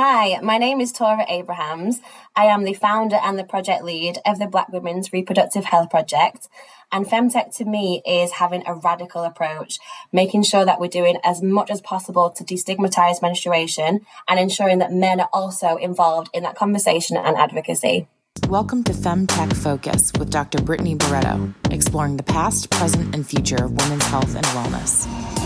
Hi, my name is Tora Abrahams. I am the founder and the project lead of the Black Women's Reproductive Health Project. And Femtech to me is having a radical approach, making sure that we're doing as much as possible to destigmatize menstruation and ensuring that men are also involved in that conversation and advocacy. Welcome to Femtech Focus with Dr. Brittany Barreto, exploring the past, present, and future of women's health and wellness.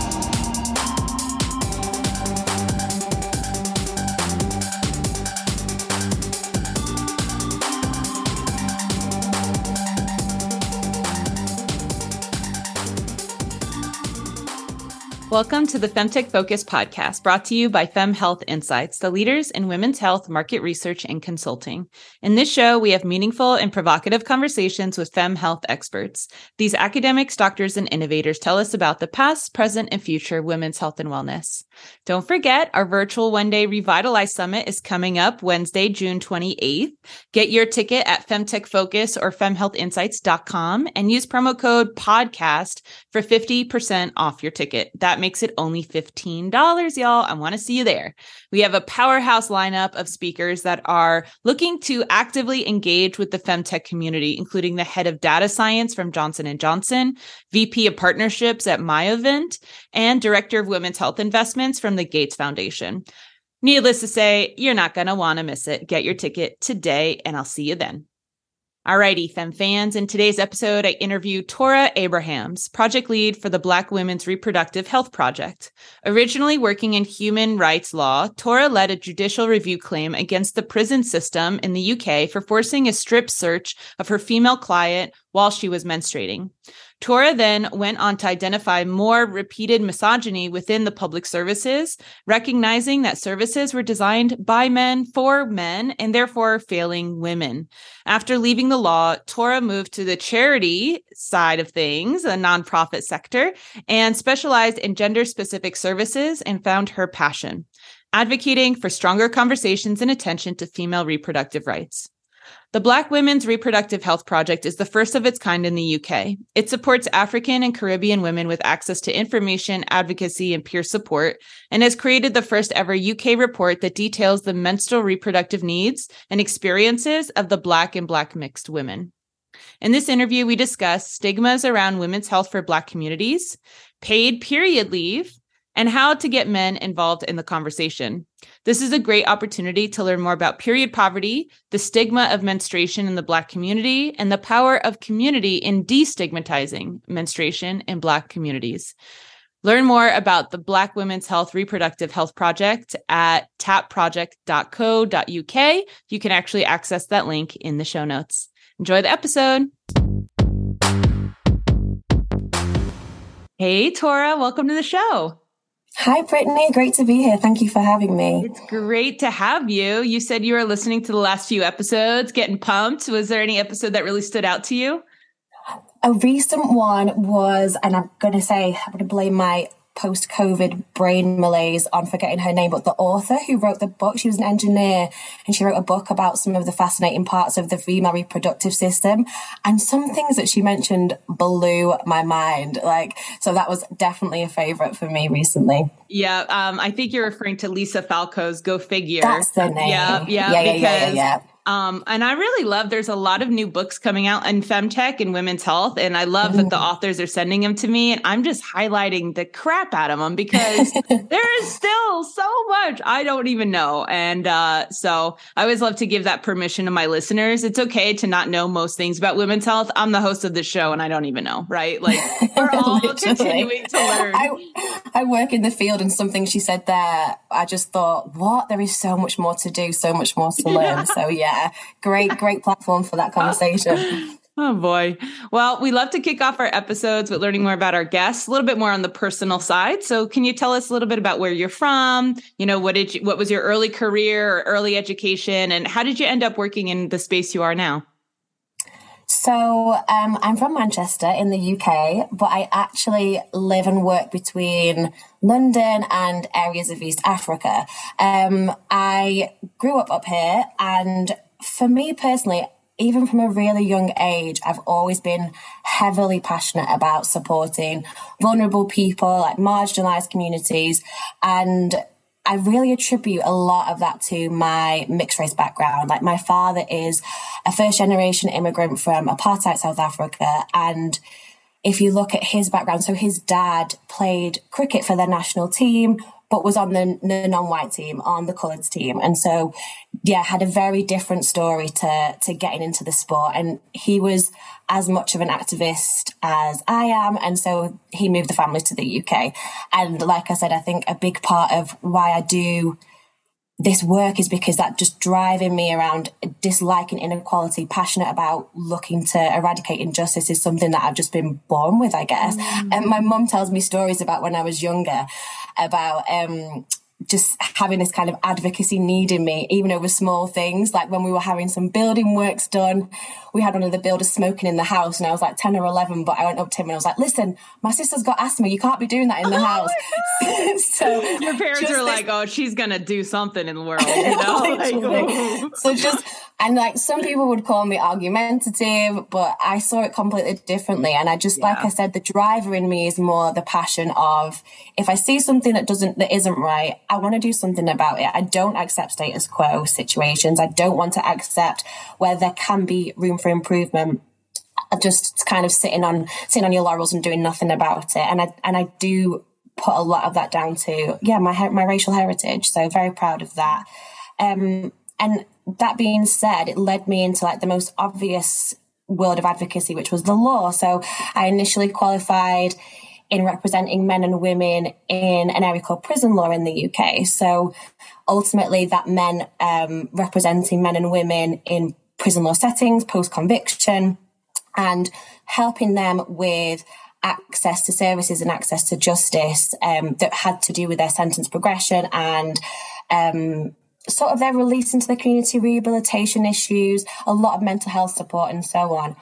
Welcome to the Femtech Focus podcast, brought to you by Fem Health Insights, the leaders in women's health market research and consulting. In this show, we have meaningful and provocative conversations with Fem health experts. These academics, doctors, and innovators tell us about the past, present, and future of women's health and wellness. Don't forget, our virtual one day Revitalize Summit is coming up Wednesday, June 28th. Get your ticket at Femtech Focus or femhealthinsights.com and use promo code podcast for 50% off your ticket. That makes it only $15, y'all. I want to see you there. We have a powerhouse lineup of speakers that are looking to actively engage with the femtech community, including the head of data science from Johnson & Johnson, VP of partnerships at Myovant, and director of women's health investments from the Gates Foundation. Needless to say, you're not going to want to miss it. Get your ticket today, and I'll see you then. Alrighty, Fem fans. In today's episode, I interview Tora Abrahams, project lead for the Black Women's Reproductive Health Project. Originally working in human rights law, Tora led a judicial review claim against the prison system in the UK for forcing a strip search of her female client while she was menstruating. Tora then went on to identify more repeated misogyny within the public services, recognizing that services were designed by men for men and therefore failing women. After leaving the law, Tora moved to the charity side of things, a nonprofit sector, and specialized in gender specific services and found her passion, advocating for stronger conversations and attention to female reproductive rights. The Black Women's Reproductive Health Project is the first of its kind in the UK. It supports African and Caribbean women with access to information, advocacy, and peer support, and has created the first ever UK report that details the menstrual reproductive needs and experiences of the Black and Black mixed women. In this interview, we discuss stigmas around women's health for Black communities, paid period leave, and how to get men involved in the conversation. This is a great opportunity to learn more about period poverty, the stigma of menstruation in the Black community, and the power of community in destigmatizing menstruation in Black communities. Learn more about the Black Women's Health Reproductive Health Project at tapproject.co.uk. You can actually access that link in the show notes. Enjoy the episode. Hey, Tora, welcome to the show. Hi, Brittany. Great to be here. Thank you for having me. It's great to have you. You said you were listening to the last few episodes, getting pumped. Was there any episode that really stood out to you? A recent one was, and I'm going to say, I'm going to blame my post COVID brain malaise on forgetting her name, but the author who wrote the book, she was an engineer and she wrote a book about some of the fascinating parts of the female reproductive system. And some things that she mentioned blew my mind. Like, so that was definitely a favorite for me recently. Yeah. Um, I think you're referring to Lisa Falco's Go Figure. That's the name. Yeah. Yeah. Yeah. Yeah. yeah, yeah, yeah. Um, and I really love there's a lot of new books coming out in femtech and women's health. And I love that the authors are sending them to me. And I'm just highlighting the crap out of them because there is still so much I don't even know. And uh, so I always love to give that permission to my listeners. It's okay to not know most things about women's health. I'm the host of the show and I don't even know, right? Like we're all continuing to learn. I, I work in the field and something she said there, I just thought, what? There is so much more to do, so much more to learn. so yeah yeah, great, great platform for that conversation. Oh boy. Well, we love to kick off our episodes with learning more about our guests, a little bit more on the personal side. So, can you tell us a little bit about where you're from? You know, what did you, what was your early career or early education and how did you end up working in the space you are now? So, um, I'm from Manchester in the UK, but I actually live and work between London and areas of East Africa. Um, I grew up up here, and for me personally, even from a really young age, I've always been heavily passionate about supporting vulnerable people, like marginalized communities. And I really attribute a lot of that to my mixed race background. Like my father is a first generation immigrant from apartheid South Africa. And if you look at his background, so his dad played cricket for their national team, but was on the, the non-white team, on the coloured team. And so, yeah, had a very different story to, to getting into the sport. And he was as much of an activist as I am. And so he moved the family to the UK. And like I said, I think a big part of why I do this work is because that just driving me around disliking inequality, passionate about looking to eradicate injustice is something that I've just been born with, I guess. Mm. And my mum tells me stories about when I was younger about, um, just having this kind of advocacy need in me, even over small things. Like when we were having some building works done, we had one of the builders smoking in the house, and I was like 10 or 11. But I went up to him and I was like, listen, my sister's got asthma. You can't be doing that in the oh house. so your parents are like, oh, she's going to do something in the world, you know? like, oh. So just, and like some people would call me argumentative, but I saw it completely differently. And I just, yeah. like I said, the driver in me is more the passion of if I see something that doesn't, that isn't right, I want to do something about it. I don't accept status quo situations. I don't want to accept where there can be room for improvement just kind of sitting on sitting on your laurels and doing nothing about it. And i and i do put a lot of that down to yeah my my racial heritage. So very proud of that. Um and that being said it led me into like the most obvious world of advocacy which was the law. So i initially qualified in representing men and women in an area called prison law in the UK. So ultimately, that meant um, representing men and women in prison law settings, post conviction, and helping them with access to services and access to justice um, that had to do with their sentence progression and um, sort of their release into the community rehabilitation issues, a lot of mental health support, and so on.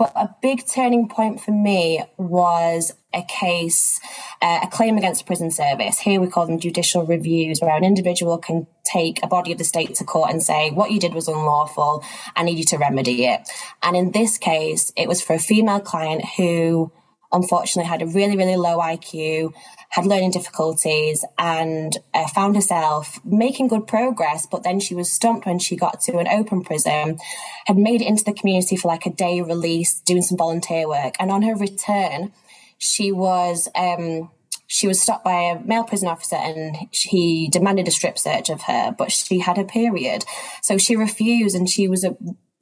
But a big turning point for me was a case, uh, a claim against prison service. Here we call them judicial reviews, where an individual can take a body of the state to court and say, what you did was unlawful. I need you to remedy it. And in this case, it was for a female client who unfortunately had a really, really low IQ, had learning difficulties, and uh, found herself making good progress. But then she was stumped when she got to an open prison, had made it into the community for like a day release, doing some volunteer work. And on her return, she was. Um, she was stopped by a male prison officer and he demanded a strip search of her, but she had a period. So she refused and she was a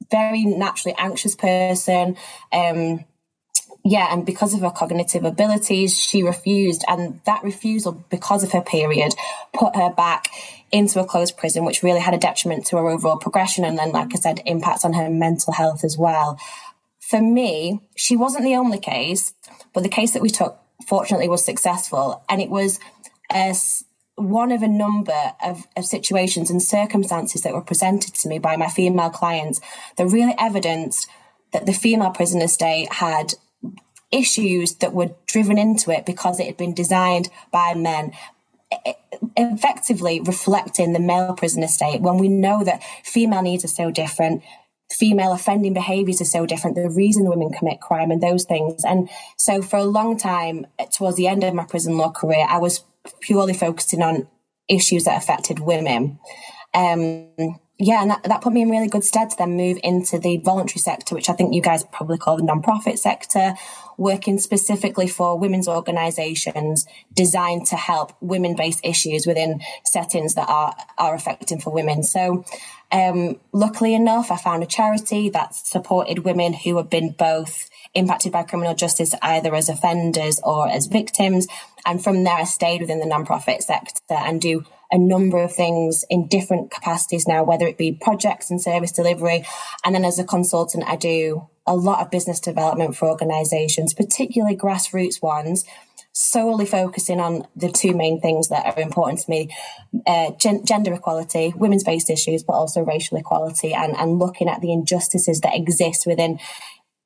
very naturally anxious person. Um, yeah, and because of her cognitive abilities, she refused. And that refusal, because of her period, put her back into a closed prison, which really had a detriment to her overall progression. And then, like I said, impacts on her mental health as well. For me, she wasn't the only case, but the case that we took, fortunately, was successful. And it was as one of a number of, of situations and circumstances that were presented to me by my female clients that really evidenced that the female prison estate had issues that were driven into it because it had been designed by men effectively reflecting the male prison estate when we know that female needs are so different female offending behaviors are so different the reason women commit crime and those things. And so for a long time towards the end of my prison law career i was purely focusing on issues that affected women. Um, yeah, and that, that put me in really good stead to then move into the voluntary sector, which I think you guys probably call the non-profit sector, working specifically for women's organisations designed to help women-based issues within settings that are are affecting for women. So, um, luckily enough, I found a charity that supported women who have been both impacted by criminal justice either as offenders or as victims. And from there, I stayed within the non-profit sector and do a number of things in different capacities now, whether it be projects and service delivery. And then as a consultant, I do a lot of business development for organizations, particularly grassroots ones, solely focusing on the two main things that are important to me uh, gen- gender equality, women's based issues, but also racial equality, and, and looking at the injustices that exist within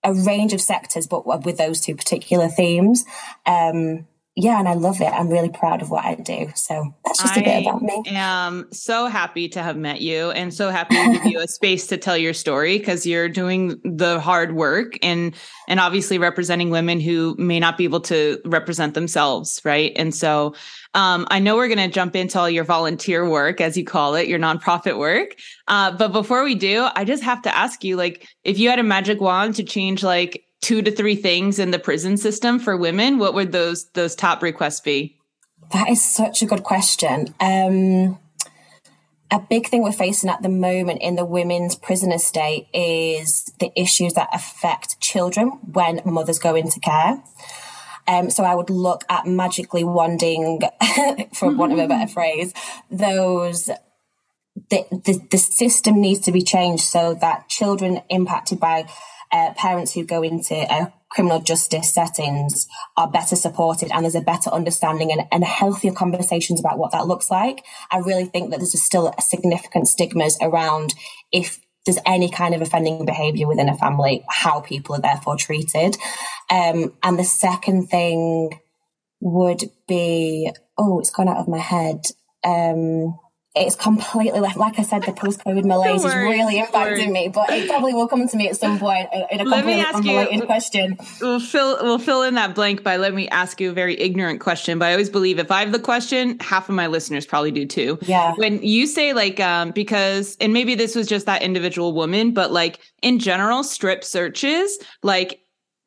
a range of sectors, but with those two particular themes. Um, yeah, and I love it. I'm really proud of what I do. So that's just a I bit about me. I am so happy to have met you and so happy to give you a space to tell your story because you're doing the hard work and and obviously representing women who may not be able to represent themselves, right? And so um, I know we're going to jump into all your volunteer work, as you call it, your nonprofit work. Uh, but before we do, I just have to ask you, like, if you had a magic wand to change like two to three things in the prison system for women, what would those those top requests be? That is such a good question. Um, a big thing we're facing at the moment in the women's prison estate is the issues that affect children when mothers go into care. Um, so I would look at magically wanding, for want of a better phrase, those the, the, the system needs to be changed so that children impacted by uh, parents who go into uh, criminal justice settings are better supported and there's a better understanding and, and healthier conversations about what that looks like. I really think that there's still significant stigmas around if there's any kind of offending behavior within a family, how people are therefore treated. Um, and the second thing would be, oh, it's gone out of my head. Um, it's completely left. Like I said, the post-COVID malaise is really impacting me, but it probably will come to me at some point in a completely unrelated you, question. We'll fill we'll fill in that blank by let me ask you a very ignorant question. But I always believe if I have the question, half of my listeners probably do too. Yeah. When you say like um because and maybe this was just that individual woman, but like in general, strip searches like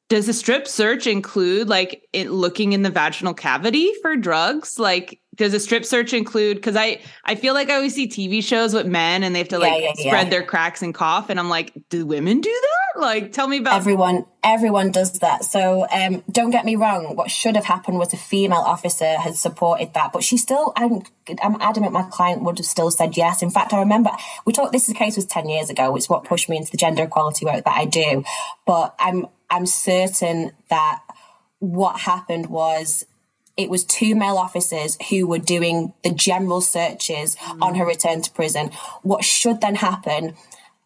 does a strip search include like it looking in the vaginal cavity for drugs? Like does a strip search include because i i feel like i always see tv shows with men and they have to like yeah, yeah, spread yeah. their cracks and cough and i'm like do women do that? Like tell me about everyone everyone does that. So um don't get me wrong what should have happened was a female officer had supported that but she still i'm i'm adamant my client would have still said yes. In fact i remember we talked this case was 10 years ago it's what pushed me into the gender equality work that i do but i'm i'm certain that what happened was it was two male officers who were doing the general searches mm. on her return to prison. What should then happen,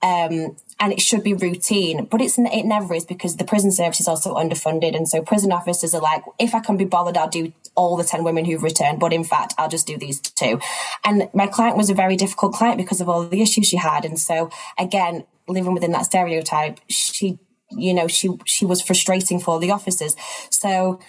um, and it should be routine, but it's it never is because the prison service is also underfunded, and so prison officers are like, if I can be bothered, I'll do all the ten women who've returned, but in fact, I'll just do these two. And my client was a very difficult client because of all the issues she had, and so again, living within that stereotype, she you know she she was frustrating for the officers so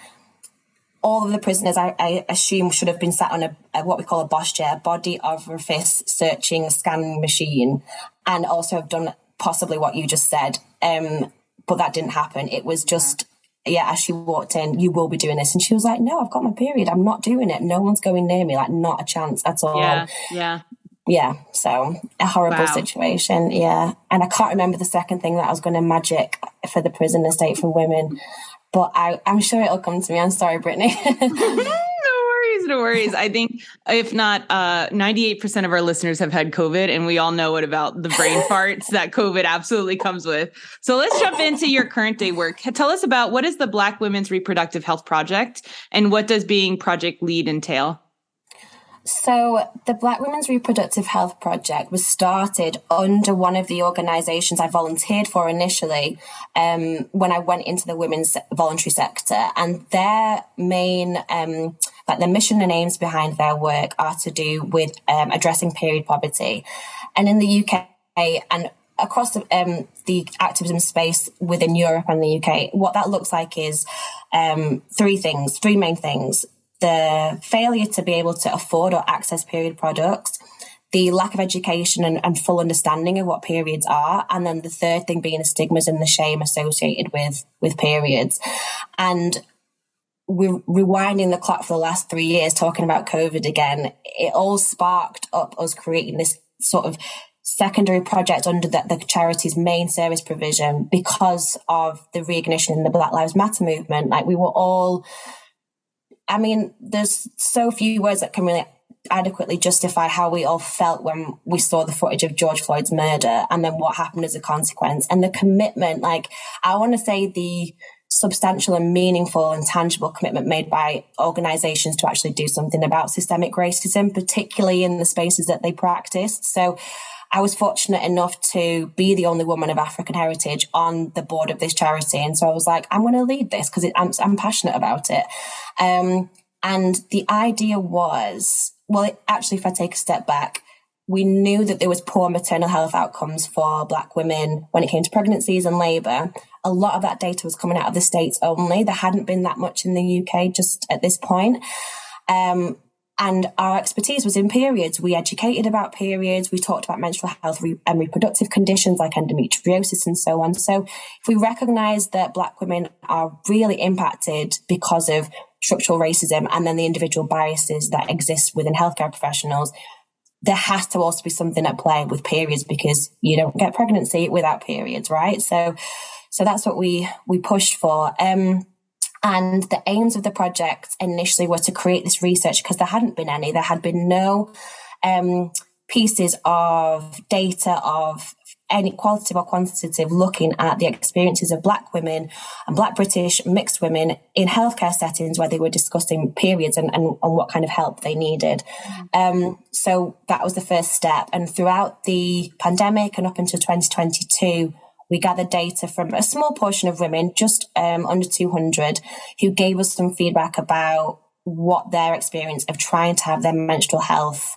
all of the prisoners, I, I, assume, should have been sat on a, a, what we call a BOSS chair, body orifice searching scanning machine, and also have done possibly what you just said. Um, but that didn't happen. It was just, yeah, as she walked in, you will be doing this. And she was like, no, I've got my period. I'm not doing it. No one's going near me. Like, not a chance at all. Yeah. Yeah. Yeah. So a horrible wow. situation. Yeah. And I can't remember the second thing that I was going to magic for the prison estate for women but I, I'm sure it'll come to me. I'm sorry, Brittany. no worries, no worries. I think if not, uh, 98% of our listeners have had COVID, and we all know what about the brain farts that COVID absolutely comes with. So let's jump into your current day work. Tell us about what is the Black Women's Reproductive Health Project, and what does being project lead entail? So, the Black Women's Reproductive Health Project was started under one of the organisations I volunteered for initially um, when I went into the women's voluntary sector. And their main, um, like the mission and aims behind their work are to do with um, addressing period poverty. And in the UK and across the, um, the activism space within Europe and the UK, what that looks like is um, three things, three main things the failure to be able to afford or access period products, the lack of education and, and, full understanding of what periods are, and then the third thing being the stigmas and the shame associated with with periods. And we're rewinding the clock for the last three years, talking about COVID again. It all sparked up us creating this sort of secondary project under the, the charity's main service provision because of the reignition in the Black Lives Matter movement. Like we were all I mean, there's so few words that can really adequately justify how we all felt when we saw the footage of George Floyd's murder and then what happened as a consequence and the commitment. Like, I want to say the substantial and meaningful and tangible commitment made by organizations to actually do something about systemic racism, particularly in the spaces that they practiced. So I was fortunate enough to be the only woman of African heritage on the board of this charity. And so I was like, I'm going to lead this because I'm, I'm passionate about it. Um, And the idea was, well, actually, if I take a step back, we knew that there was poor maternal health outcomes for black women when it came to pregnancies and labour. A lot of that data was coming out of the states only. There hadn't been that much in the UK just at this point. Um, and our expertise was in periods. We educated about periods. We talked about menstrual health and reproductive conditions like endometriosis and so on. So if we recognize that Black women are really impacted because of structural racism and then the individual biases that exist within healthcare professionals, there has to also be something at play with periods because you don't get pregnancy without periods, right? So, so that's what we we pushed for. Um, and the aims of the project initially were to create this research because there hadn't been any. There had been no um, pieces of data of any qualitative or quantitative looking at the experiences of black women and black british mixed women in healthcare settings where they were discussing periods and, and, and what kind of help they needed um, so that was the first step and throughout the pandemic and up until 2022 we gathered data from a small portion of women, just um, under 200, who gave us some feedback about what their experience of trying to have their menstrual health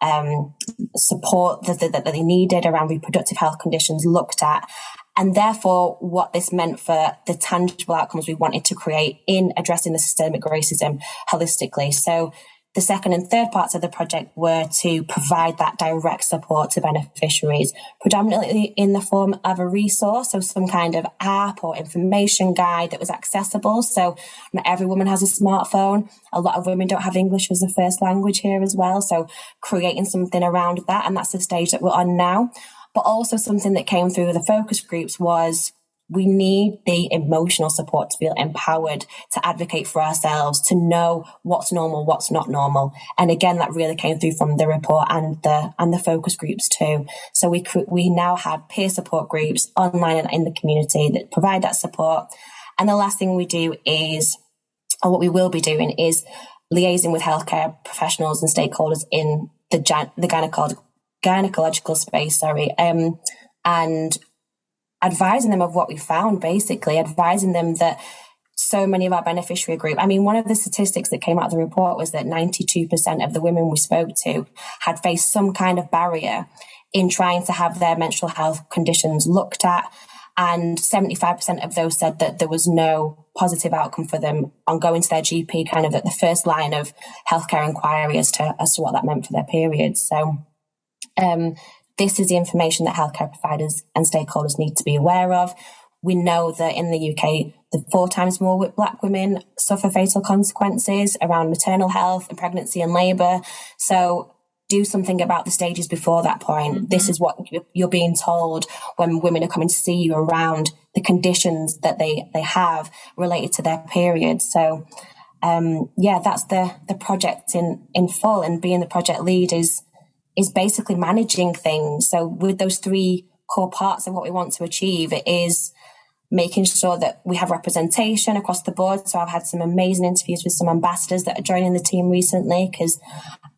um, support that, that, that they needed around reproductive health conditions looked at and therefore what this meant for the tangible outcomes we wanted to create in addressing the systemic racism holistically. So the second and third parts of the project were to provide that direct support to beneficiaries, predominantly in the form of a resource, so some kind of app or information guide that was accessible. So not every woman has a smartphone. A lot of women don't have English as a first language here as well. So creating something around that. And that's the stage that we're on now. But also something that came through the focus groups was we need the emotional support to feel empowered to advocate for ourselves, to know what's normal, what's not normal. And again, that really came through from the report and the, and the focus groups too. So we, we now have peer support groups online and in the community that provide that support. And the last thing we do is, or what we will be doing is liaising with healthcare professionals and stakeholders in the, the gynecological, gynecological space, sorry, um, and advising them of what we found, basically, advising them that so many of our beneficiary group. I mean, one of the statistics that came out of the report was that 92% of the women we spoke to had faced some kind of barrier in trying to have their menstrual health conditions looked at. And 75% of those said that there was no positive outcome for them on going to their GP, kind of at the first line of healthcare inquiry as to, as to what that meant for their periods. So, um, this is the information that healthcare providers and stakeholders need to be aware of. We know that in the UK, the four times more black women suffer fatal consequences around maternal health and pregnancy and labour. So do something about the stages before that point. Mm-hmm. This is what you're being told when women are coming to see you around the conditions that they, they have related to their period. So, um, yeah, that's the, the project in, in full and being the project lead is, is basically managing things. So with those three core parts of what we want to achieve, it is making sure that we have representation across the board. So I've had some amazing interviews with some ambassadors that are joining the team recently because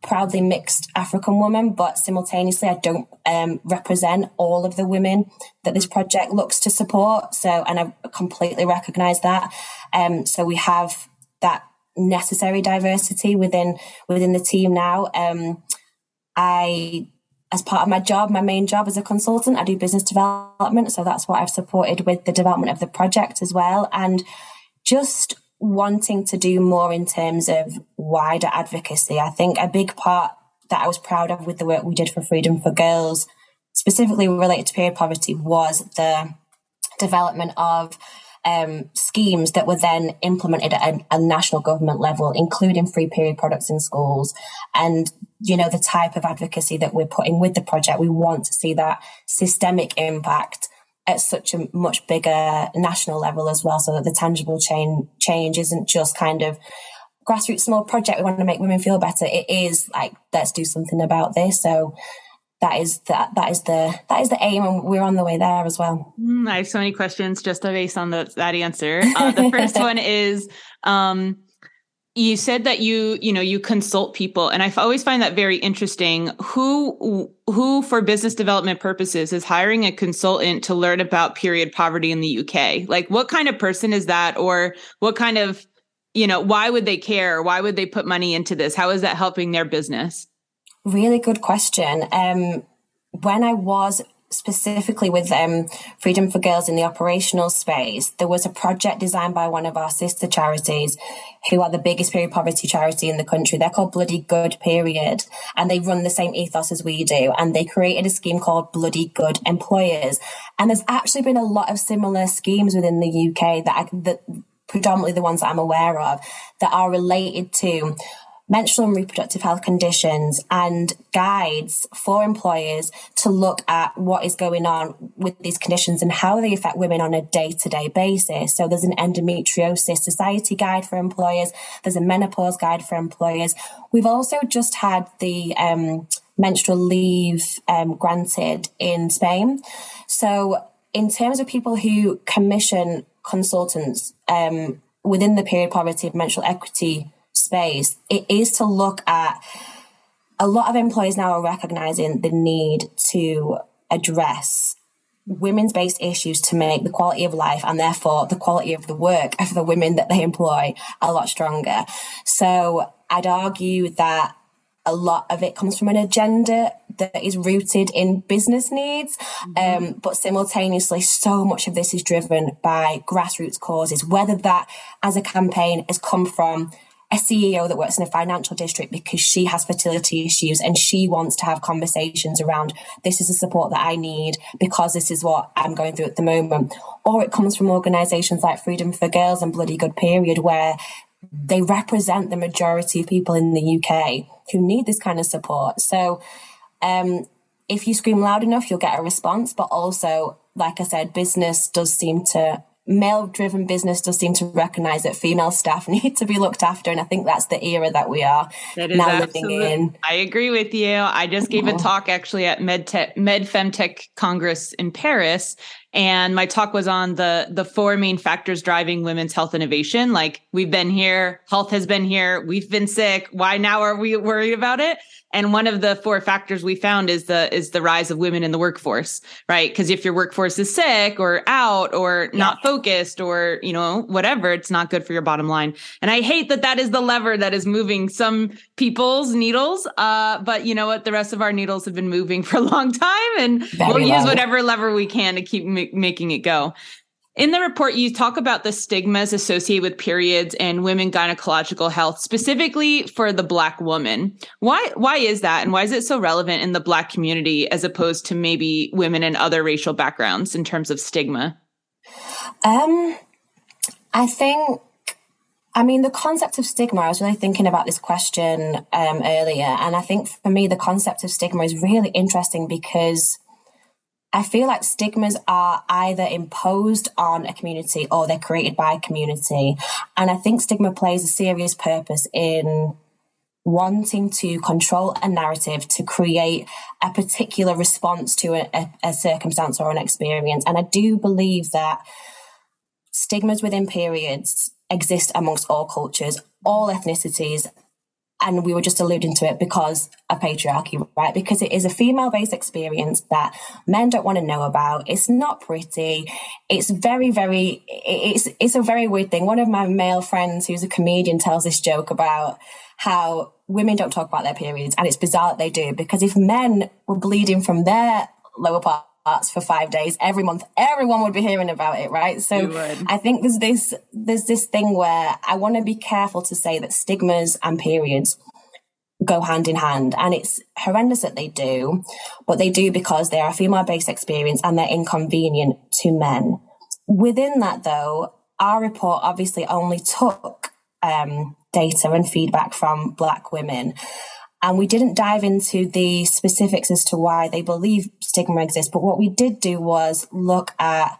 proudly mixed African woman, but simultaneously I don't um, represent all of the women that this project looks to support. So, and I completely recognize that. Um, so we have that necessary diversity within within the team now. Um, I, as part of my job, my main job as a consultant, I do business development. So that's what I've supported with the development of the project as well. And just wanting to do more in terms of wider advocacy. I think a big part that I was proud of with the work we did for Freedom for Girls, specifically related to period poverty, was the development of um, schemes that were then implemented at a, a, national government level, including free period products in schools. And, you know, the type of advocacy that we're putting with the project, we want to see that systemic impact at such a much bigger national level as well, so that the tangible change, change isn't just kind of grassroots small project. We want to make women feel better. It is like, let's do something about this. So, that is that that is the that is the aim and we're on the way there as well mm, i have so many questions just based on the, that answer uh, the first one is um, you said that you you know you consult people and i always find that very interesting who who for business development purposes is hiring a consultant to learn about period poverty in the uk like what kind of person is that or what kind of you know, why would they care? Why would they put money into this? How is that helping their business? Really good question. Um, when I was specifically with um, Freedom for Girls in the operational space, there was a project designed by one of our sister charities, who are the biggest period poverty charity in the country. They're called Bloody Good Period, and they run the same ethos as we do. And they created a scheme called Bloody Good Employers. And there's actually been a lot of similar schemes within the UK that, I, that predominantly the ones that I'm aware of that are related to menstrual and reproductive health conditions and guides for employers to look at what is going on with these conditions and how they affect women on a day to day basis. So there's an endometriosis society guide for employers. There's a menopause guide for employers. We've also just had the, um, menstrual leave um, granted in Spain. So in terms of people who commission consultants um, within the period poverty and menstrual equity space, it is to look at a lot of employers now are recognizing the need to address women's based issues to make the quality of life and therefore the quality of the work of the women that they employ a lot stronger. So I'd argue that a lot of it comes from an agenda that is rooted in business needs. Mm-hmm. Um, but simultaneously, so much of this is driven by grassroots causes, whether that as a campaign has come from a CEO that works in a financial district because she has fertility issues and she wants to have conversations around this is the support that I need because this is what I'm going through at the moment. Or it comes from organizations like Freedom for Girls and Bloody Good Period where they represent the majority of people in the UK who need this kind of support. So, um, if you scream loud enough, you'll get a response. But also, like I said, business does seem to male driven business does seem to recognize that female staff need to be looked after. And I think that's the era that we are that now living in. I agree with you. I just gave a talk actually at MedTech, MedFemtech Congress in Paris. And my talk was on the the four main factors driving women's health innovation. Like we've been here, health has been here, we've been sick. Why now are we worried about it? And one of the four factors we found is the is the rise of women in the workforce, right? Because if your workforce is sick or out or yeah. not focused or you know whatever, it's not good for your bottom line. And I hate that that is the lever that is moving some people's needles. Uh, but you know what? The rest of our needles have been moving for a long time, and Very we'll use whatever lever we can to keep ma- making it go. In the report, you talk about the stigmas associated with periods and women gynecological health, specifically for the Black woman. Why, why is that? And why is it so relevant in the Black community as opposed to maybe women in other racial backgrounds in terms of stigma? Um, I think I mean, the concept of stigma, I was really thinking about this question um, earlier. And I think for me, the concept of stigma is really interesting because I feel like stigmas are either imposed on a community or they're created by a community. And I think stigma plays a serious purpose in wanting to control a narrative to create a particular response to a, a, a circumstance or an experience. And I do believe that stigmas within periods exist amongst all cultures, all ethnicities, and we were just alluding to it because of patriarchy, right? Because it is a female based experience that men don't want to know about. It's not pretty. It's very, very, it's, it's a very weird thing. One of my male friends who's a comedian tells this joke about how women don't talk about their periods. And it's bizarre that they do because if men were bleeding from their lower part, arts for five days every month. Everyone would be hearing about it right? So i think there's this there's this thing where i want to be careful to say that stigmas and periods go hand in hand and it's horrendous that they do but they do because they are a female based experience and they're inconvenient to men. Within that though our report obviously only took um, data and feedback from black women and we didn't dive into the specifics as to why they believe stigma exists. But what we did do was look at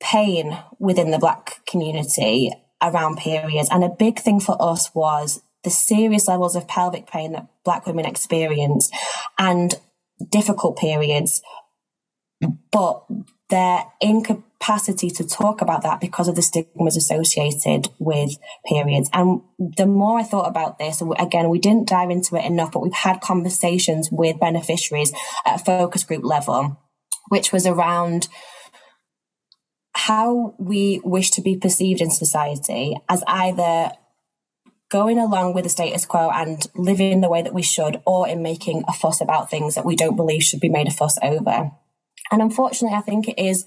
pain within the Black community around periods. And a big thing for us was the serious levels of pelvic pain that Black women experience and difficult periods, but their incapacity capacity to talk about that because of the stigmas associated with periods. And the more I thought about this, again, we didn't dive into it enough, but we've had conversations with beneficiaries at a focus group level, which was around how we wish to be perceived in society as either going along with the status quo and living the way that we should, or in making a fuss about things that we don't believe should be made a fuss over. And unfortunately, I think it is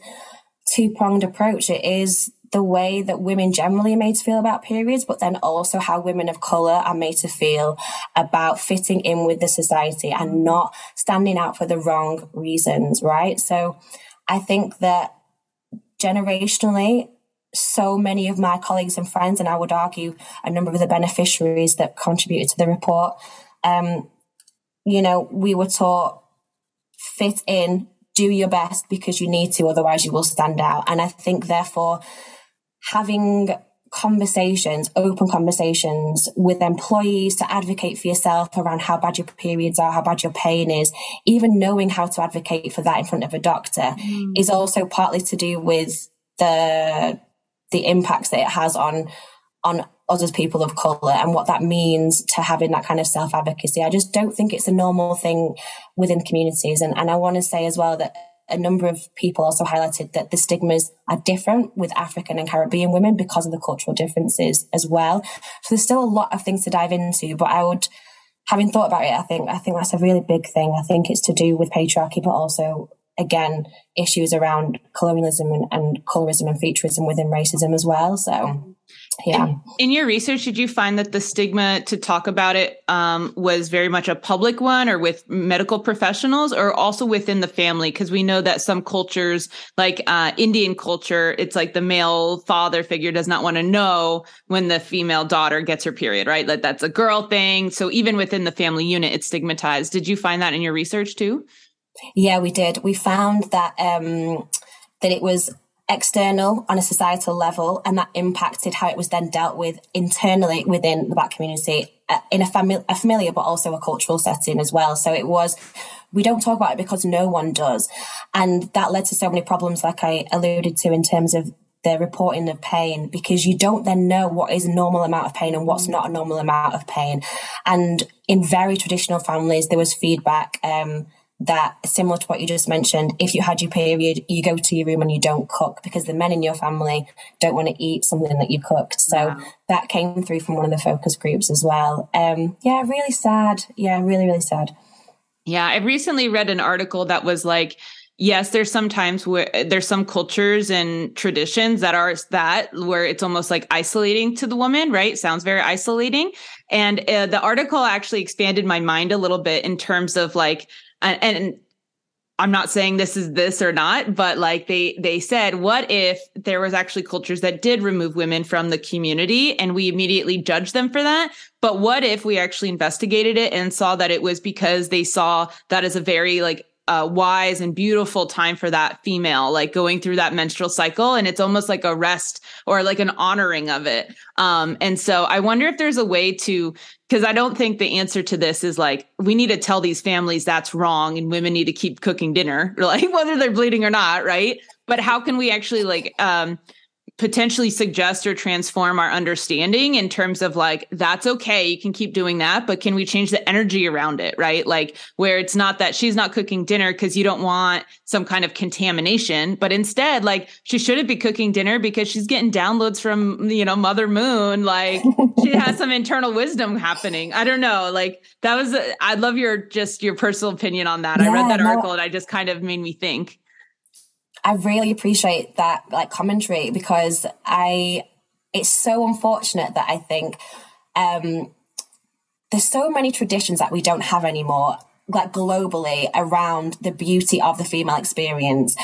two pronged approach. It is the way that women generally are made to feel about periods, but then also how women of colour are made to feel about fitting in with the society and not standing out for the wrong reasons, right? So I think that generationally, so many of my colleagues and friends, and I would argue a number of the beneficiaries that contributed to the report, um, you know, we were taught fit in, do your best because you need to, otherwise you will stand out. And I think, therefore, having conversations, open conversations with employees to advocate for yourself around how bad your periods are, how bad your pain is, even knowing how to advocate for that in front of a doctor mm. is also partly to do with the the impacts that it has on on us as people of colour and what that means to having that kind of self advocacy. I just don't think it's a normal thing within communities. And, and I want to say as well that a number of people also highlighted that the stigmas are different with African and Caribbean women because of the cultural differences as well. So there's still a lot of things to dive into, but I would, having thought about it, I think, I think that's a really big thing. I think it's to do with patriarchy, but also again, issues around colonialism and, and colorism and featureism within racism as well. So yeah. In, your research, did you find that the stigma to talk about it um, was very much a public one or with medical professionals or also within the family? Because we know that some cultures, like uh, Indian culture, it's like the male father figure does not want to know when the female daughter gets her period, right? Like that's a girl thing. So even within the family unit, it's stigmatized. Did you find that in your research too? Yeah, we did. We found that um, that it was external on a societal level, and that impacted how it was then dealt with internally within the Black community uh, in a, fami- a familiar but also a cultural setting as well. So it was, we don't talk about it because no one does. And that led to so many problems, like I alluded to, in terms of the reporting of pain because you don't then know what is a normal amount of pain and what's not a normal amount of pain. And in very traditional families, there was feedback um, that similar to what you just mentioned, if you had your period, you go to your room and you don't cook because the men in your family don't want to eat something that you cooked. So wow. that came through from one of the focus groups as well. Um, yeah, really sad. Yeah, really, really sad. Yeah, I recently read an article that was like, yes, there's sometimes where there's some cultures and traditions that are that where it's almost like isolating to the woman, right? Sounds very isolating. And uh, the article actually expanded my mind a little bit in terms of like, and, and I'm not saying this is this or not, but like they they said, what if there was actually cultures that did remove women from the community and we immediately judged them for that? But what if we actually investigated it and saw that it was because they saw that as a very like wise and beautiful time for that female, like going through that menstrual cycle. And it's almost like a rest or like an honoring of it. Um, and so I wonder if there's a way to, because I don't think the answer to this is like, we need to tell these families that's wrong and women need to keep cooking dinner, like whether they're bleeding or not, right? But how can we actually like, um, potentially suggest or transform our understanding in terms of like that's okay you can keep doing that but can we change the energy around it right? Like where it's not that she's not cooking dinner because you don't want some kind of contamination but instead like she shouldn't be cooking dinner because she's getting downloads from you know mother moon like she has some internal wisdom happening. I don't know like that was i love your just your personal opinion on that. Yeah, i read that article and i just kind of made me think I really appreciate that like commentary because I it's so unfortunate that I think um there's so many traditions that we don't have anymore like globally around the beauty of the female experience.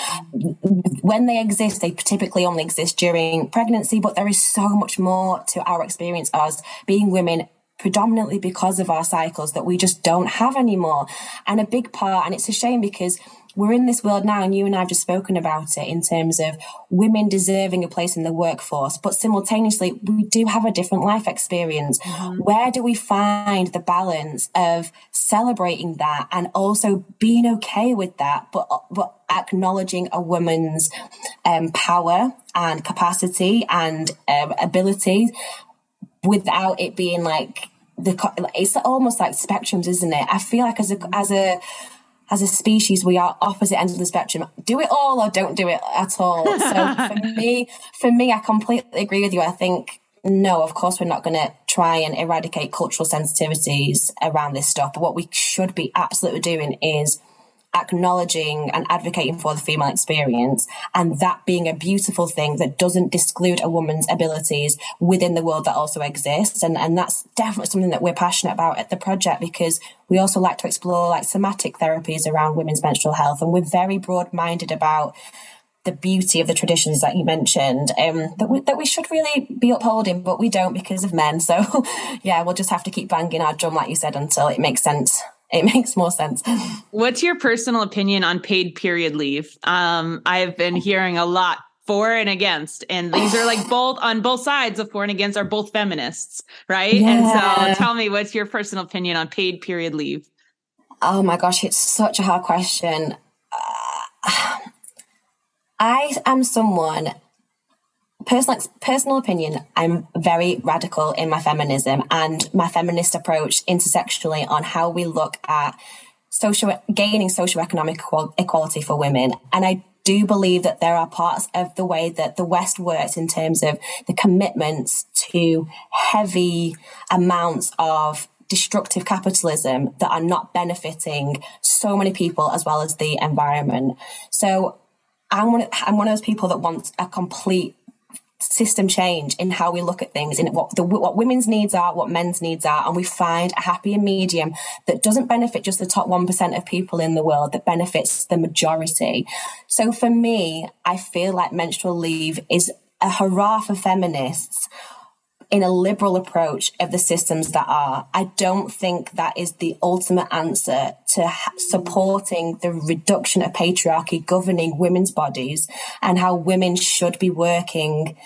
When they exist, they typically only exist during pregnancy, but there is so much more to our experience as being women predominantly because of our cycles that we just don't have anymore. And a big part, and it's a shame because we're in this world now, and you and I have just spoken about it in terms of women deserving a place in the workforce, but simultaneously, we do have a different life experience. Mm-hmm. Where do we find the balance of celebrating that and also being okay with that, but, but acknowledging a woman's um, power and capacity and um, ability without it being like the it's almost like spectrums, isn't it? I feel like as a as a as a species, we are opposite ends of the spectrum. Do it all or don't do it at all. So for me, for me, I completely agree with you. I think no, of course, we're not going to try and eradicate cultural sensitivities around this stuff. But what we should be absolutely doing is acknowledging and advocating for the female experience and that being a beautiful thing that doesn't disclude a woman's abilities within the world that also exists. And, and that's definitely something that we're passionate about at the project because we also like to explore like somatic therapies around women's menstrual health. And we're very broad minded about the beauty of the traditions that you mentioned um, that, we, that we should really be upholding, but we don't because of men. So, yeah, we'll just have to keep banging our drum, like you said, until it makes sense. It makes more sense. What's your personal opinion on paid period leave? Um, I've been hearing a lot for and against and these are like both on both sides of for and against are both feminists right yeah. and so tell me what's your personal opinion on paid period leave oh my gosh it's such a hard question uh, I am someone personal personal opinion i'm very radical in my feminism and my feminist approach intersectionally on how we look at social gaining socioeconomic equality for women. And i do believe that there are parts of the way that the west works in terms of the commitments to heavy amounts of destructive capitalism that are not benefiting so many people as well as the environment. So I'm one, of, I'm one of those people that wants a complete system change in how we look at things in what the what women's needs are what men's needs are and we find a happier medium that doesn't benefit just the top 1% of people in the world that benefits the majority so for me i feel like menstrual leave is a hurrah for feminists in a liberal approach of the systems that are. I don't think that is the ultimate answer to supporting the reduction of patriarchy governing women's bodies and how women should be working.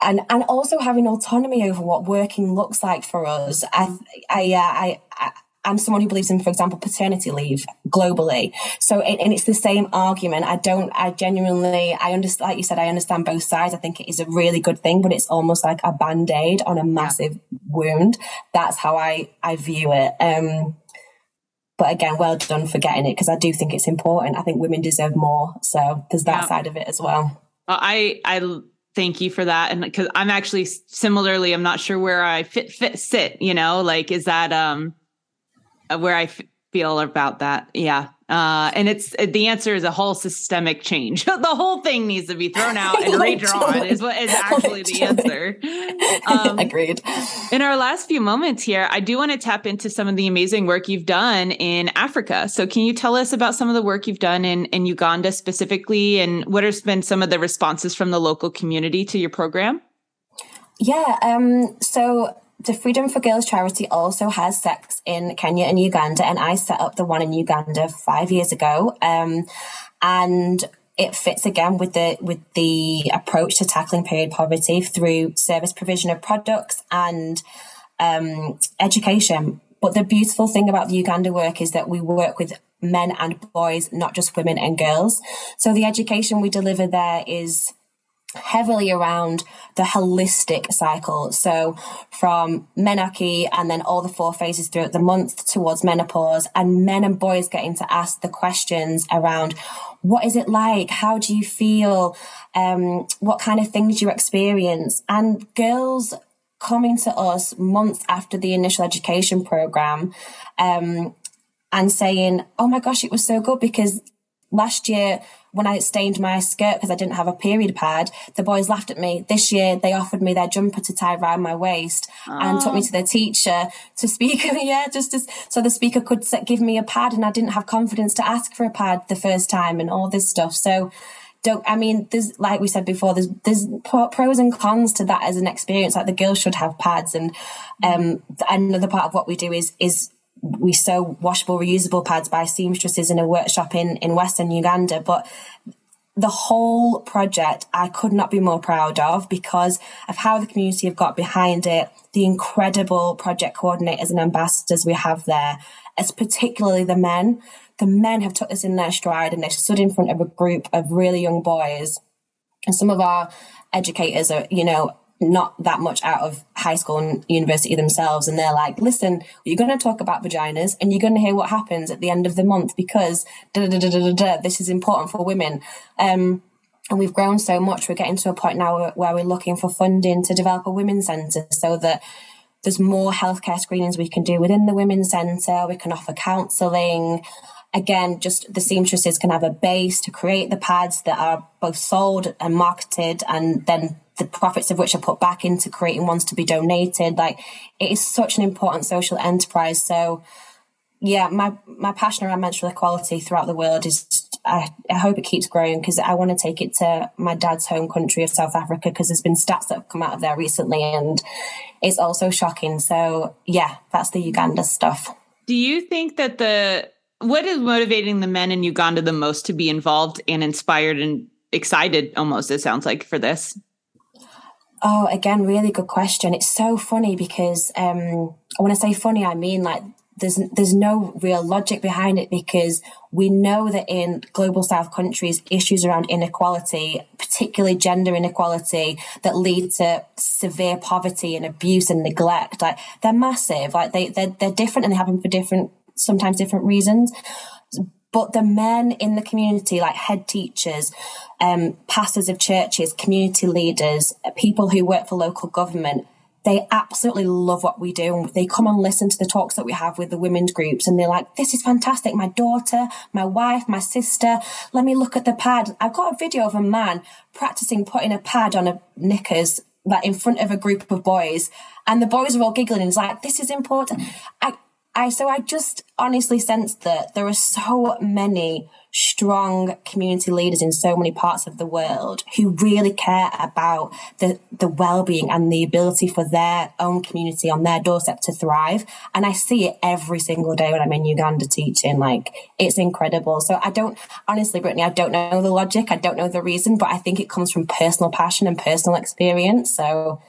And, and also having autonomy over what working looks like for us. I, I, uh, I, I I'm someone who believes in, for example, paternity leave globally. So, and it's the same argument. I don't, I genuinely, I understand, like you said, I understand both sides. I think it is a really good thing, but it's almost like a band aid on a massive wound. That's how I, I view it. Um, but again, well done for getting it because I do think it's important. I think women deserve more. So there's that yeah. side of it as well. I, I, thank you for that and because i'm actually similarly i'm not sure where i fit fit sit you know like is that um uh, where I f- feel about that. Yeah. Uh, and it's the answer is a whole systemic change. the whole thing needs to be thrown out and redrawn is what is actually the answer. Um, Agreed. In our last few moments here, I do want to tap into some of the amazing work you've done in Africa. So can you tell us about some of the work you've done in, in Uganda specifically and what has been some of the responses from the local community to your program? Yeah. Um, so the Freedom for Girls charity also has sex in Kenya and Uganda, and I set up the one in Uganda five years ago. Um, and it fits again with the with the approach to tackling period poverty through service provision of products and um, education. But the beautiful thing about the Uganda work is that we work with men and boys, not just women and girls. So the education we deliver there is heavily around the holistic cycle. So from menarche and then all the four phases throughout the month towards menopause and men and boys getting to ask the questions around what is it like? How do you feel? Um, what kind of things you experience? And girls coming to us months after the initial education program, um, and saying, Oh my gosh, it was so good because last year when I stained my skirt because I didn't have a period pad, the boys laughed at me. This year, they offered me their jumper to tie around my waist oh. and took me to their teacher to speak. yeah, just as, so the speaker could give me a pad and I didn't have confidence to ask for a pad the first time and all this stuff. So, don't, I mean, there's, like we said before, there's, there's pros and cons to that as an experience. Like the girls should have pads. And, um, another part of what we do is, is we sew washable, reusable pads by seamstresses in a workshop in, in Western Uganda. But the whole project I could not be more proud of because of how the community have got behind it, the incredible project coordinators and ambassadors we have there, as particularly the men. The men have took this in their stride and they've stood in front of a group of really young boys. And some of our educators are, you know, not that much out of high school and university themselves. And they're like, listen, you're going to talk about vaginas and you're going to hear what happens at the end of the month because this is important for women. Um, and we've grown so much. We're getting to a point now where we're looking for funding to develop a women's centre so that there's more healthcare screenings we can do within the women's centre. We can offer counselling. Again, just the seamstresses can have a base to create the pads that are both sold and marketed and then the profits of which are put back into creating ones to be donated. Like it is such an important social enterprise. So yeah, my my passion around menstrual equality throughout the world is I, I hope it keeps growing because I want to take it to my dad's home country of South Africa because there's been stats that have come out of there recently and it's also shocking. So yeah, that's the Uganda stuff. Do you think that the what is motivating the men in Uganda the most to be involved and inspired and excited almost it sounds like for this? Oh, again, really good question. It's so funny because um, when I say funny, I mean like there's there's no real logic behind it because we know that in global south countries issues around inequality particularly gender inequality that lead to severe poverty and abuse and neglect like they're massive like they they're, they're different and they happen for different sometimes different reasons but the men in the community, like head teachers, um, pastors of churches, community leaders, people who work for local government, they absolutely love what we do. And They come and listen to the talks that we have with the women's groups and they're like, this is fantastic. My daughter, my wife, my sister, let me look at the pad. I've got a video of a man practicing putting a pad on a knickers like in front of a group of boys and the boys are all giggling and it's like, this is important. I, I so I just honestly sense that there are so many strong community leaders in so many parts of the world who really care about the the well-being and the ability for their own community on their doorstep to thrive. And I see it every single day when I'm in Uganda teaching like it's incredible. So I don't honestly Brittany I don't know the logic I don't know the reason but I think it comes from personal passion and personal experience. So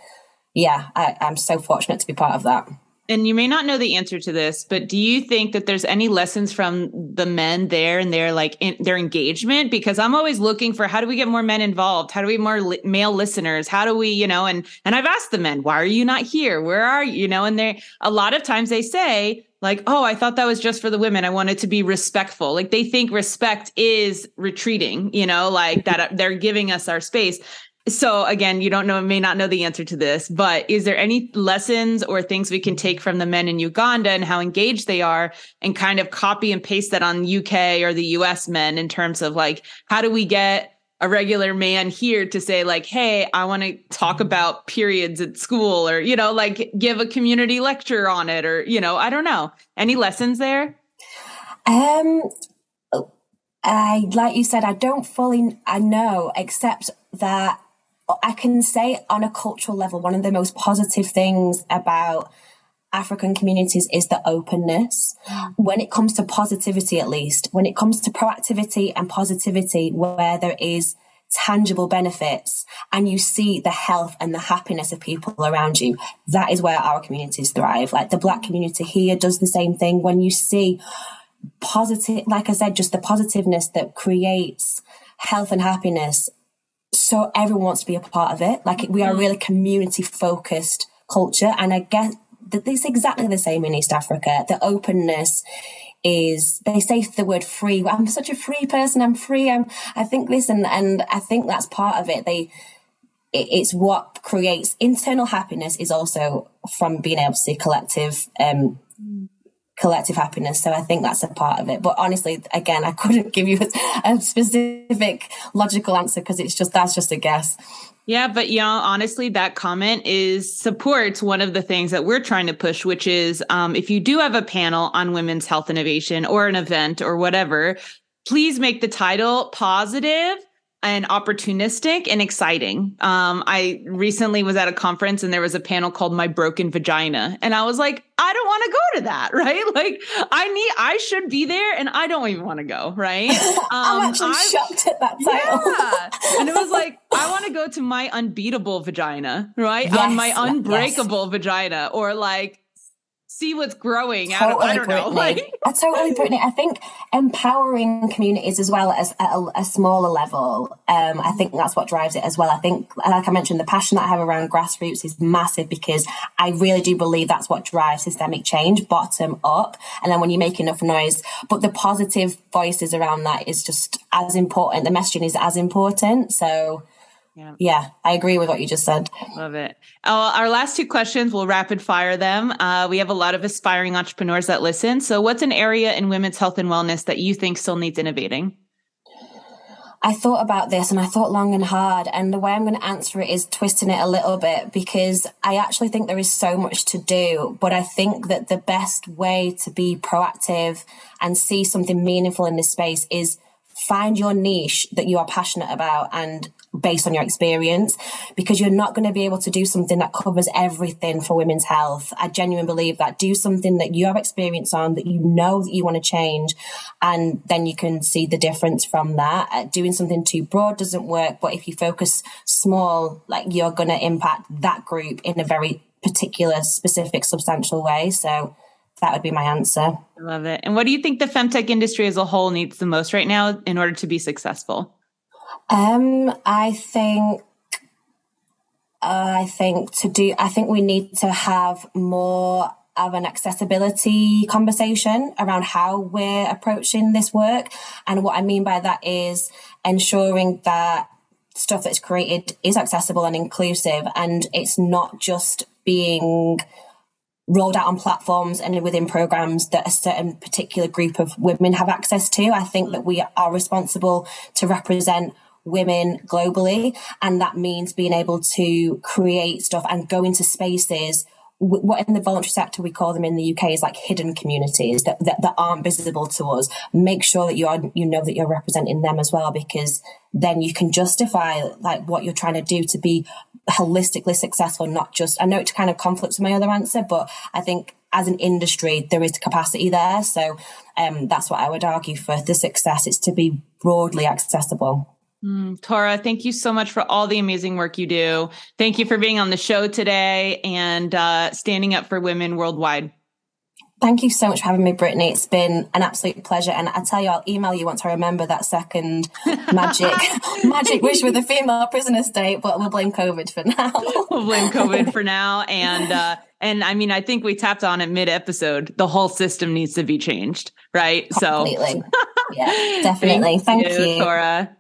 yeah I, I'm so fortunate to be part of that and you may not know the answer to this, but do you think that there's any lessons from the men there and their like in, their engagement? Because I'm always looking for how do we get more men involved? How do we more li- male listeners? How do we, you know? And and I've asked the men, why are you not here? Where are you? You know? And they a lot of times they say like, oh, I thought that was just for the women. I wanted to be respectful. Like they think respect is retreating, you know, like that they're giving us our space. So again, you don't know, may not know the answer to this, but is there any lessons or things we can take from the men in Uganda and how engaged they are and kind of copy and paste that on UK or the US men in terms of like, how do we get a regular man here to say like, Hey, I want to talk about periods at school or, you know, like give a community lecture on it or, you know, I don't know. Any lessons there? Um, I, like you said, I don't fully, I know, except that I can say on a cultural level, one of the most positive things about African communities is the openness. Mm. When it comes to positivity, at least, when it comes to proactivity and positivity, where there is tangible benefits and you see the health and the happiness of people around you, that is where our communities thrive. Like the black community here does the same thing. When you see positive, like I said, just the positiveness that creates health and happiness so everyone wants to be a part of it. Like we are mm. really community focused culture. And I guess that it's exactly the same in East Africa. The openness is they say the word free. I'm such a free person. I'm free. I'm, I think this and, and I think that's part of it. They, it, it's what creates internal happiness is also from being able to see collective, um, mm collective happiness. So I think that's a part of it. But honestly, again, I couldn't give you a, specific logical answer because it's just that's just a guess. Yeah, but know, honestly, that comment is supports one of the things that we're trying to push, which is um, if you do have a panel on women's health innovation or an event or whatever, please make the title positive and opportunistic and exciting. Um, I recently was at a conference and there was a panel called My Broken Vagina. And I was like, I don't want to go to that, right? Like I need, I should be there and I don't even want to go, right? Um, I'm actually I'm, shocked at that title. Yeah. and it was like, I want to go to my unbeatable vagina, right? Yes, On my unbreakable yes. vagina or like see what's growing totally, out of, I don't Brittany. know. Like- I totally, Brittany. I think empowering communities as well as at a, a smaller level. Um, I think that's what drives it as well. I think, like I mentioned, the passion that I have around grassroots is massive because I really do believe that's what drives systemic change, bottom up. And then when you make enough noise, but the positive voices around that is just as important. The messaging is as important. So yeah. yeah, I agree with what you just said. Love it. Uh, our last two questions, we'll rapid fire them. Uh, we have a lot of aspiring entrepreneurs that listen. So, what's an area in women's health and wellness that you think still needs innovating? I thought about this and I thought long and hard. And the way I'm going to answer it is twisting it a little bit because I actually think there is so much to do. But I think that the best way to be proactive and see something meaningful in this space is find your niche that you are passionate about and based on your experience because you're not going to be able to do something that covers everything for women's health. I genuinely believe that do something that you have experience on that you know that you want to change and then you can see the difference from that. Uh, doing something too broad doesn't work, but if you focus small, like you're going to impact that group in a very particular, specific, substantial way. So that would be my answer. I love it. And what do you think the femtech industry as a whole needs the most right now in order to be successful? Um, I think I think to do I think we need to have more of an accessibility conversation around how we're approaching this work. And what I mean by that is ensuring that stuff that's created is accessible and inclusive and it's not just being rolled out on platforms and within programs that a certain particular group of women have access to. I think that we are responsible to represent women globally. And that means being able to create stuff and go into spaces what in the voluntary sector we call them in the UK is like hidden communities that, that, that, aren't visible to us. Make sure that you are you know that you're representing them as well because then you can justify like what you're trying to do to be holistically successful, not just I know it kind of conflicts with my other answer, but I think as an industry there is capacity there. So um, that's what I would argue for the success is to be broadly accessible. Mm, Tora, thank you so much for all the amazing work you do. Thank you for being on the show today and uh, standing up for women worldwide. Thank you so much for having me, Brittany. It's been an absolute pleasure. And I tell you, I'll email you once I remember that second magic magic wish with the female prisoner state, but we'll blame COVID for now. we'll blame COVID for now. And uh, and I mean, I think we tapped on it mid episode. The whole system needs to be changed, right? Completely. So yeah, definitely. Thank, Thank you, you, Tora.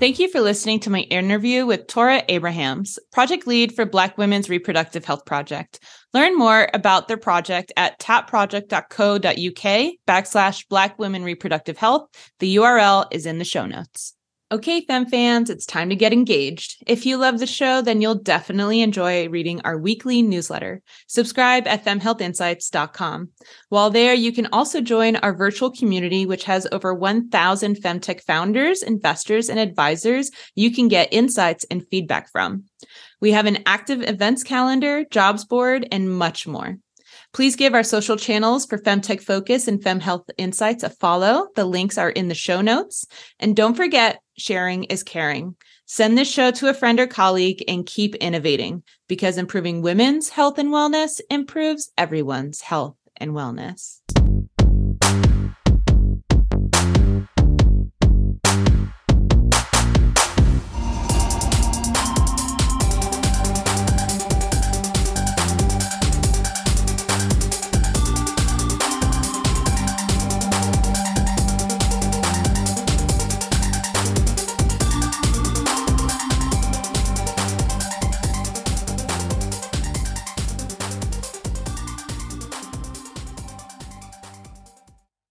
Thank you for listening to my interview with Tora Abrahams, project lead for Black Women's Reproductive Health Project. Learn more about their project at tapproject.co.uk backslash Black Women Reproductive Health. The URL is in the show notes. Okay, Fem fans, it's time to get engaged. If you love the show, then you'll definitely enjoy reading our weekly newsletter. Subscribe at femhealthinsights.com. While there, you can also join our virtual community, which has over 1,000 femtech founders, investors, and advisors you can get insights and feedback from. We have an active events calendar, jobs board, and much more. Please give our social channels for Femtech Focus and Fem Health Insights a follow. The links are in the show notes. And don't forget, sharing is caring. Send this show to a friend or colleague and keep innovating because improving women's health and wellness improves everyone's health and wellness.